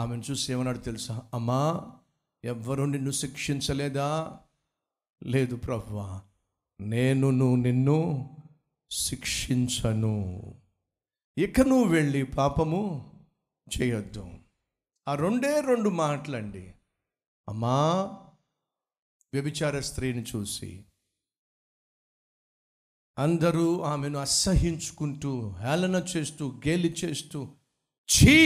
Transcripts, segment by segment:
ఆమెను చూసి ఏమన్నాడు తెలుసా? అమ్మా ఎవ్వరు నిన్ను శిక్షించలేదా? లేదు ప్రభువా నేను నువ్వు నిన్ను శిక్షించను. ఇక నువ్వు వెళ్ళి పాపము చేయొద్దు. ఆ రెండే రెండు మాటలండి. అమ్మా వ్యభిచార స్త్రీని చూసి అందరూ ఆమెను అసహించుకుంటూ హేళన చేస్తూ గేలి చేస్తూ ఛీ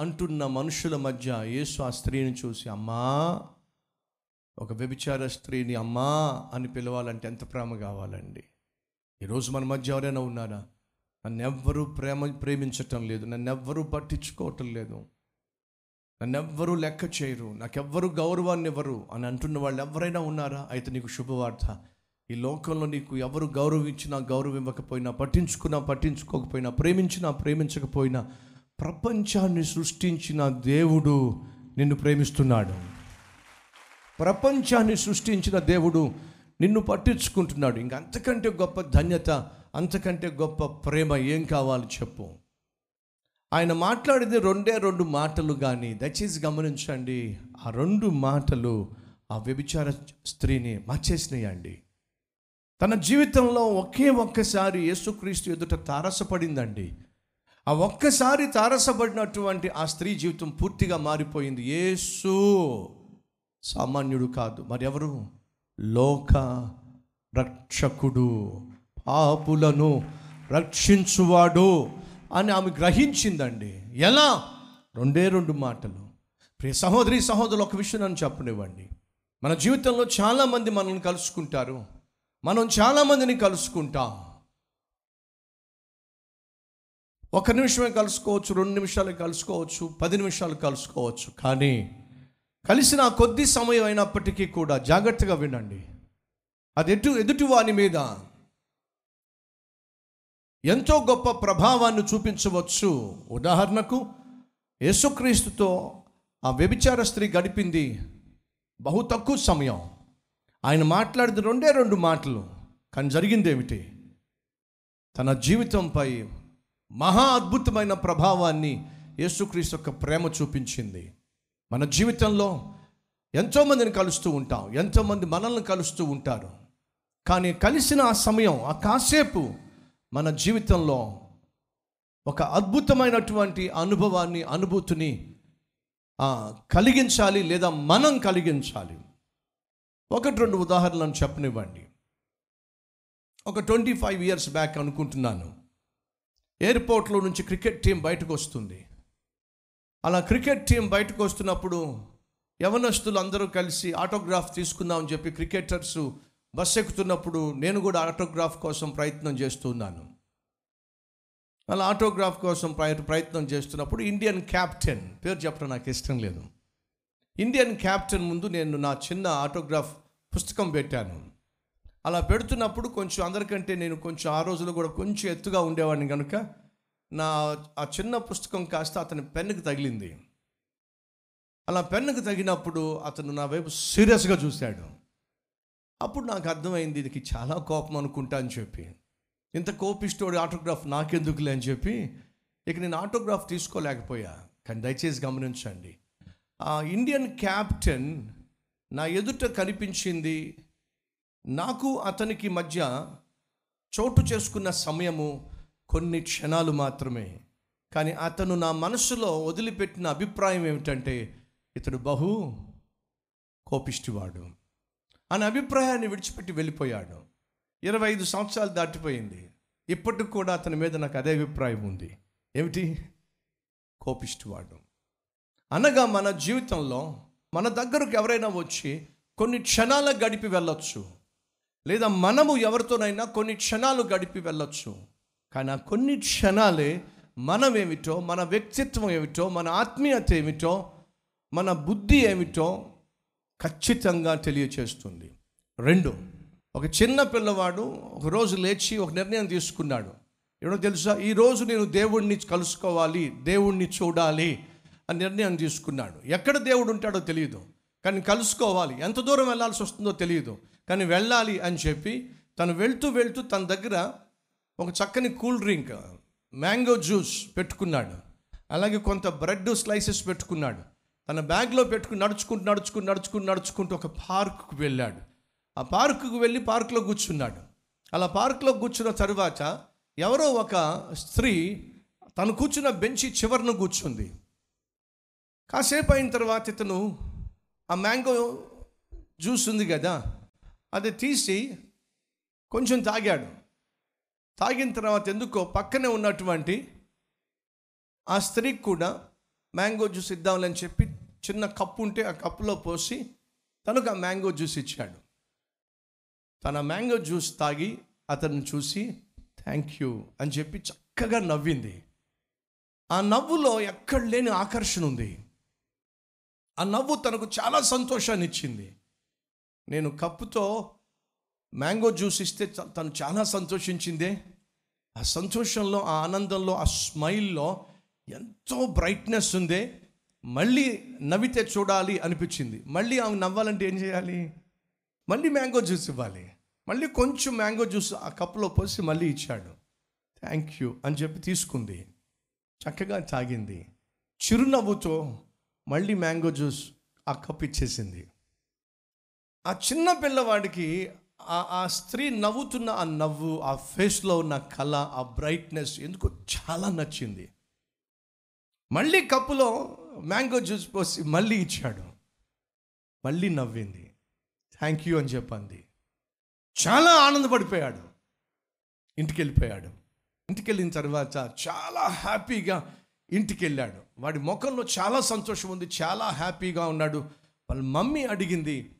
అంటున్న మనుషుల మధ్య యేసు ఆ స్త్రీని చూసి అమ్మా ఒక వ్యభిచార స్త్రీని అమ్మా అని పిలవాలంటే ఎంత ప్రేమ కావాలండి? ఈరోజు మన మధ్య ఎవరైనా ఉన్నారా? నన్నెవ్వరూ ప్రేమ ప్రేమించటం లేదు. నన్నెవ్వరూ పట్టించుకోవటం లేదు. నన్నెవ్వరూ లెక్క చేయరు. నాకెవ్వరు గౌరవాన్ని ఇవ్వరు అని అంటున్న వాళ్ళు ఎవరైనా ఉన్నారా? అయితే నీకు శుభవార్త. ఈ లోకంలో నీకు ఎవరు గౌరవించినా గౌరవం ఇవ్వకపోయినా పట్టించుకున్నా పట్టించుకోకపోయినా ప్రేమించినా ప్రేమించకపోయినా ప్రపంచాన్ని సృష్టించిన దేవుడు నిన్ను ప్రేమిస్తున్నాడు. ప్రపంచాన్ని సృష్టించిన దేవుడు నిన్ను పట్టించుకుంటున్నాడు. ఇంక అంతకంటే గొప్ప ధన్యత అంతకంటే గొప్ప ప్రేమ ఏం కావాలి చెప్పు. ఆయన మాట్లాడింది రెండే రెండు మాటలు కానీ దయచేసి గమనించండి ఆ రెండు మాటలు ఆ వ్యభిచార స్త్రీని మార్చేసినాయండి. తన జీవితంలో ఒకే ఒక్కసారి యేసుక్రీస్తు ఎదుట తారసపడిందండి. ఆ ఒక్కసారి తారసపడినటువంటి ఆ స్త్రీ జీవితం పూర్తిగా మారిపోయింది. యేసు సామాన్యుడు కాదు. మరెవరు? లోక రక్షకుడు పాపులను రక్షించువాడు అని ఆమె గ్రహించిందండి. ఎలా? రెండే రెండు మాటలు. ప్రియ సహోదరి సహోదరులు ఒక విషయం నన్ను చెప్పనివ్వండి. మన జీవితంలో చాలామంది మనల్ని కలుసుకుంటారు. మనం చాలామందిని కలుసుకుంటాం. ఒక నిమిషమే కలుసుకోవచ్చు రెండు నిమిషాలు కలుసుకోవచ్చు పది నిమిషాలు కలుసుకోవచ్చు. కానీ కలిసిన కొద్ది సమయం అయినప్పటికీ కూడా జాగ్రత్తగా వినండి. అది ఎటు ఎదుటి వాని మీద ఎంతో గొప్ప ప్రభావాన్ని చూపించవచ్చు. ఉదాహరణకు యేసుక్రీస్తుతో ఆ వ్యభిచార స్త్రీ గడిపింది బహు తక్కువ సమయం. ఆయన మాట్లాడిన రెండే రెండు మాటలు కానీ జరిగింది ఏమిటి? తన జీవితంపై మహా అద్భుతమైన ప్రభావాన్ని యేసుక్రీస్తు యొక్క ప్రేమ చూపించింది. మన జీవితంలో ఎంతోమందిని కలుస్తూ ఉంటాం. ఎంతోమంది మనల్ని కలుస్తూ ఉంటారు. కానీ కలిసిన ఆ సమయం ఆ కాసేపు మన జీవితంలో ఒక అద్భుతమైనటువంటి అనుభవాన్ని అనుభూతిని కలిగించాలి లేదా మనం కలిగించాలి. ఒకటి రెండు ఉదాహరణలను చెప్పనివ్వండి. ఒక ట్వంటీ ఫైవ్ ఇయర్స్ బ్యాక్ అనుకుంటున్నాను. ఎయిర్పోర్ట్లో నుంచి క్రికెట్ టీం బయటకు వస్తుంది. అలా క్రికెట్ టీం బయటకు వస్తున్నప్పుడు యవనస్తులు అందరూ కలిసి ఆటోగ్రాఫ్ తీసుకుందామని చెప్పి క్రికెటర్స్ బస్ ఎక్కుతున్నప్పుడు నేను కూడా ఆటోగ్రాఫ్ కోసం ప్రయత్నం చేస్తున్నాను అలా ఆటోగ్రాఫ్ కోసం ప్రయ- ప్రయత్నం చేస్తున్నప్పుడు ఇండియన్ క్యాప్టెన్ పేరు చెప్పడం నాకు ఇష్టం లేదు. ఇండియన్ క్యాప్టెన్ ముందు నేను నా చిన్న ఆటోగ్రాఫ్ పుస్తకం పెట్టాను. అలా పెడుతున్నప్పుడు కొంచెం అందరికంటే నేను కొంచెం ఆ రోజుల్లో కూడా కొంచెం ఎత్తుగా ఉండేవాడిని కనుక నా ఆ చిన్న పుస్తకం కాస్త అతని పెన్నుకు తగిలింది. అలా పెన్నుకు తగినప్పుడు అతను నా వైపు సీరియస్గా చూశాడు. అప్పుడు నాకు అర్థమైంది ఇది చాలా కోపం అనుకుంటా అని చెప్పి. ఇంత కోపిస్తోడి ఆటోగ్రాఫ్ నాకెందుకులే అని చెప్పి. ఇక నేను ఆటోగ్రాఫ్ తీసుకోలేకపోయా. కానీ దయచేసి గమనించండి. ఆ ఇండియన్ క్యాప్టెన్ నా ఎదుట కనిపించింది నాకు అతనికి మధ్య చోటు చేసుకున్న సమయము కొన్ని క్షణాలు మాత్రమే. కానీ అతను నా మనసులో వదిలిపెట్టిన అభిప్రాయం ఏమిటంటే ఇతడు బహు కోపిష్టివాడు. అనే అభిప్రాయాన్ని విడిచిపెట్టి వెళ్ళిపోయాడు. ఇరవై ఐదు సంవత్సరాలు దాటిపోయింది. ఇప్పటికి కూడా అతని మీద నాకు అదే అభిప్రాయం ఉంది. ఏమిటి? కోపిష్టివాడు. అనగా మన జీవితంలో మన దగ్గరకు ఎవరైనా వచ్చి కొన్ని క్షణాలకు గడిపి వెళ్ళొచ్చు. లేదా మనము ఎవరితోనైనా కొన్ని క్షణాలు గడిపి వెళ్ళొచ్చు. కానీ ఆ కొన్ని క్షణాలే మనమేమిటో మన వ్యక్తిత్వం ఏమిటో మన ఆత్మీయత ఏమిటో మన బుద్ధి ఏమిటో ఖచ్చితంగా తెలియచేస్తుంది. రెండు ఒక చిన్న పిల్లవాడు ఒక రోజు లేచి ఒక నిర్ణయం తీసుకున్నాడు. ఏమో తెలుసా? ఈరోజు నేను దేవుణ్ణి కలుసుకోవాలి దేవుణ్ణి చూడాలి అని నిర్ణయం తీసుకున్నాడు. ఎక్కడ దేవుడు ఉంటాడో తెలియదు కానీ కలుసుకోవాలి. ఎంత దూరం వెళ్ళాల్సి వస్తుందో తెలియదు కానీ వెళ్ళాలి అని చెప్పి తను వెళ్తూ వెళ్తూ తన దగ్గర ఒక చక్కని కూల్ డ్రింక్ మ్యాంగో జ్యూస్ పెట్టుకున్నాడు. అలాగే కొంత బ్రెడ్ స్లైసెస్ పెట్టుకున్నాడు. తన బ్యాగ్లో పెట్టుకుని నడుచుకుంటూ నడుచుకుంటూ నడుచుకుంటూ నడుచుకుంటూ ఒక పార్కుకు వెళ్ళాడు. ఆ పార్కుకు వెళ్ళి పార్కులో కూర్చున్నాడు. అలా పార్కులో కూర్చున్న తరువాత ఎవరో ఒక స్త్రీ తను కూర్చున్న బెంచి చివరన కూర్చుంది. కాసేపు అయిన తర్వాత ఇతను ఆ మ్యాంగో జ్యూస్ ఉంది కదా అది తీసి కొంచెం తాగాడు. తాగిన తర్వాత ఎందుకో పక్కనే ఉన్నటువంటి ఆ స్త్రీకి కూడా మ్యాంగో జ్యూస్ ఇద్దామని చెప్పి చిన్న కప్పు ఉంటే ఆ కప్పులో పోసి తనకు ఆ మ్యాంగో జ్యూస్ ఇచ్చాడు. తన మ్యాంగో జ్యూస్ తాగి అతన్ని చూసి థ్యాంక్ యూ అని చెప్పి చక్కగా నవ్వింది. ఆ నవ్వులో ఎక్కడ లేని ఆకర్షణ ఉంది. ఆ నవ్వు తనకు చాలా సంతోషాన్ని ఇచ్చింది. నేను కప్పుతో మ్యాంగో జ్యూస్ ఇస్తే తను చాలా సంతోషించిందే. ఆ సంతోషంలో ఆ ఆనందంలో ఆ స్మైల్లో ఎంతో బ్రైట్నెస్ ఉందే. మళ్ళీ నవ్వితే చూడాలి అనిపించింది. మళ్ళీ ఆమె నవ్వాలంటే ఏం చేయాలి? మళ్ళీ మ్యాంగో జ్యూస్ ఇవ్వాలి. మళ్ళీ కొంచెం మ్యాంగో జ్యూస్ ఆ కప్పులో పోసి మళ్ళీ ఇచ్చాడు. థ్యాంక్ యూ అని చెప్పి తీసుకుంది. చక్కగా తాగింది. చిరునవ్వుతో మళ్ళీ మ్యాంగో జ్యూస్ ఆ కప్ ఇచ్చేసింది. ఆ చిన్న పిల్లవాడికి ఆ స్త్రీ నవ్వుతున్న ఆ నవ్వు ఆ ఫేస్లో ఉన్న కళ ఆ బ్రైట్నెస్ ఎందుకో చాలా నచ్చింది. మళ్ళీ కప్పులో మ్యాంగో జ్యూస్ పోసి మళ్ళీ ఇచ్చాడు. మళ్ళీ నవ్వింది. థ్యాంక్ యూ అని చెప్పింది. చాలా ఆనందపడిపోయాడు. ఇంటికి వెళ్ళిపోయాడు ఇంటికి వెళ్ళిన తర్వాత చాలా హ్యాపీగా ఇంటికి వెళ్ళాడు వాడి ముఖంలో చాలా సంతోషం ఉంది. చాలా హ్యాపీగా ఉన్నాడు. వాళ్ళ మమ్మీ అడిగింది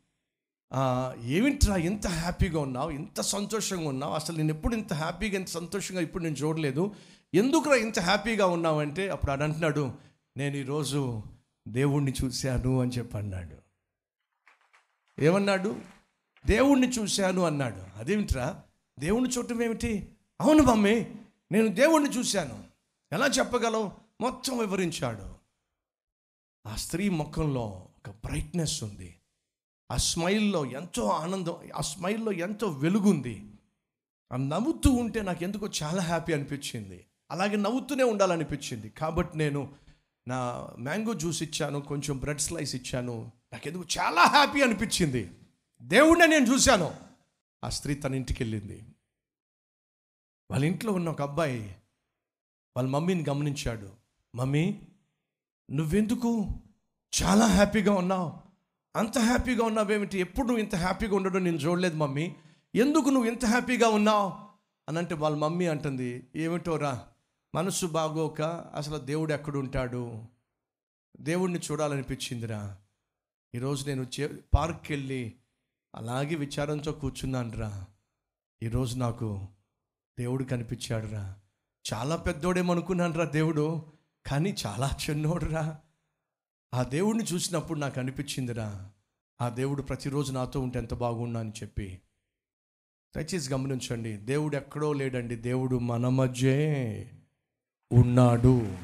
ఏమిట్రా ఇంత హ్యాపీగా ఉన్నావు? ఇంత సంతోషంగా ఉన్నావు? అసలు నేను ఎప్పుడు ఇంత హ్యాపీగా ఇంత సంతోషంగా ఇప్పుడు నేను చూడలేదు. ఎందుకురా ఇంత హ్యాపీగా ఉన్నావంటే? అప్పుడు అని అంటున్నాడు నేను ఈరోజు దేవుణ్ణి చూశాను అని చెప్పి అన్నాడు. ఏమన్నాడు? దేవుణ్ణి చూశాను అన్నాడు. అదేమిట్రా? దేవుణ్ణి చూడటం ఏమిటి? అవును మమ్మీ నేను దేవుణ్ణి చూశాను. ఎలా చెప్పగలవు? మొత్తం వివరించాడు. ఆ స్త్రీ ముఖంలో ఒక బ్రైట్నెస్ ఉంది. ఆ స్మైల్లో ఎంతో ఆనందం ఆ స్మైల్లో ఎంతో వెలుగుంది. ఆ నవ్వుతూ ఉంటే నాకు ఎందుకో చాలా హ్యాపీ అనిపించింది. అలాగే నవ్వుతూనే ఉండాలనిపించింది. కాబట్టి నేను నా మ్యాంగో జ్యూస్ ఇచ్చాను కొంచెం బ్రెడ్ స్లైస్ ఇచ్చాను. నాకు ఎందుకు చాలా హ్యాపీ అనిపించింది. దేవుణ్ణి నేను చూశాను. ఆ స్త్రీ తన ఇంటికి వెళ్ళింది. వాళ్ళ ఇంట్లో ఉన్న ఒక అబ్బాయి వాళ్ళ మమ్మీని గమనించాడు. మమ్మీ నువ్వెందుకు చాలా హ్యాపీగా ఉన్నావు? అంత హ్యాపీగా ఉన్నావేమిటి ఎప్పుడు నువ్వు ఇంత హ్యాపీగా ఉండడం నేను చూడలేదు మమ్మీ. ఎందుకు నువ్వు ఇంత హ్యాపీగా ఉన్నావు? అని అంటే వాళ్ళ మమ్మీ అంటుంది ఏమిటోరా మనసు బాగోక అసలు దేవుడు ఎక్కడుంటాడు? దేవుడిని చూడాలనిపించిందిరా. ఈరోజు నేను చే పార్క్కి వెళ్ళి అలాగే విచారంతో కూర్చున్నానురా. ఈరోజు నాకు దేవుడు కనిపించాడురా. చాలా పెద్దోడేమనుకున్నానురా దేవుడు కానీ చాలా చిన్నోడురా. ఆ దేవుడిని చూసినప్పుడు నాకు అనిపించిందిరా ఆ దేవుడు ప్రతిరోజు నాతో ఉంటే ఎంత బాగున్నా అని చెప్పి. దయచేసి గమనించండి దేవుడు ఎక్కడో లేడండి దేవుడు మన మధ్యే ఉన్నాడు.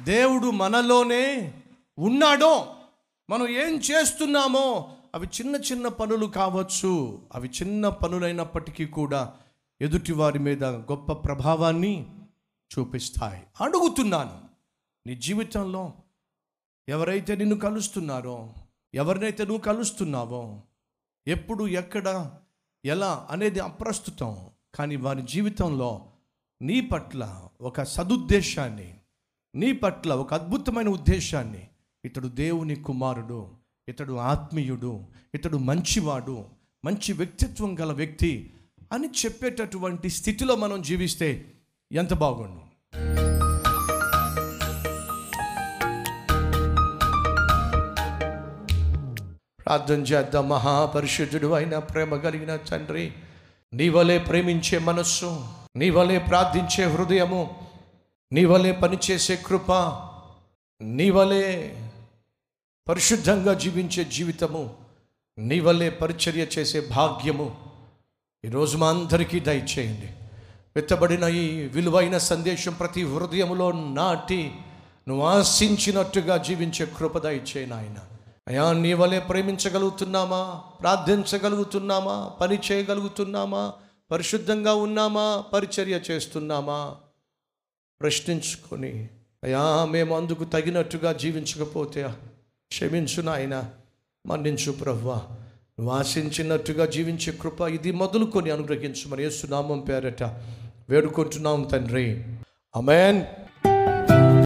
దేవుడు మనలోనే ఉన్నాడో మనం ఏం చేస్తున్నామో అవి చిన్న చిన్న పనులు కావచ్చు అవి చిన్న పనులైనప్పటికీ కూడా ఎదుటి వారి మీద గొప్ప ప్రభావాన్ని చూపిస్తాయి. అడుగుతున్నాను నీ జీవితంలో ఎవరైతే నిన్ను కలుస్తున్నారో ఎవరినైతే నువ్వు కలుస్తున్నావో ఎప్పుడు ఎక్కడ ఎలా అనేది అప్రస్తుతం. కానీ వారి జీవితంలో నీ పట్ల ఒక సదుద్దేశాన్ని నీ పట్ల ఒక అద్భుతమైన ఉద్దేశాన్ని ఇతడు దేవుని కుమారుడు ఇతడు ఆత్మీయుడు ఇతడు మంచివాడు మంచి వ్యక్తిత్వం గల వ్యక్తి అని చెప్పేటటువంటి స్థితిలో మనం జీవిస్తే ఎంత బాగుండు. ప్రార్థన చేద్దాం. మహాపరిశుద్ధుడు అయిన ప్రేమ కలిగిన తండ్రి నీ వలే ప్రేమించే మనస్సు నీ వలే ప్రార్థించే హృదయము నీ వలే పనిచేసే కృప నీ వలే పరిశుద్ధంగా జీవించే జీవితము నీ వలే పరిచర్య చేసే భాగ్యము. ఈరోజు మా అందరికీ దయచేయండి. విత్తబడిన ఈ విలువైన సందేశం ప్రతి హృదయములో నాటి నువ్వు ఆశించినట్టుగా జీవించే కృప దయచేయి నాయన. అయా నీ వలె ప్రేమించగలుగుతున్నామా? ప్రార్థించగలుగుతున్నామా? పని చేయగలుగుతున్నామా? పరిశుద్ధంగా ఉన్నామా? పరిచర్య చేస్తున్నామా? ప్రశ్నించుకొని అయ్యా మేము అందుకు తగినట్టుగా జీవించకపోతే క్షమించు నాయన మన్నించు ప్రవ్వా. నువ్వు ఆశించినట్టుగా జీవించే కృప ఇది మొదలుకొని అనుగ్రహించు మరి యేసునామం పేరట వేడుకుంటున్నాం తండ్రి. అమెన్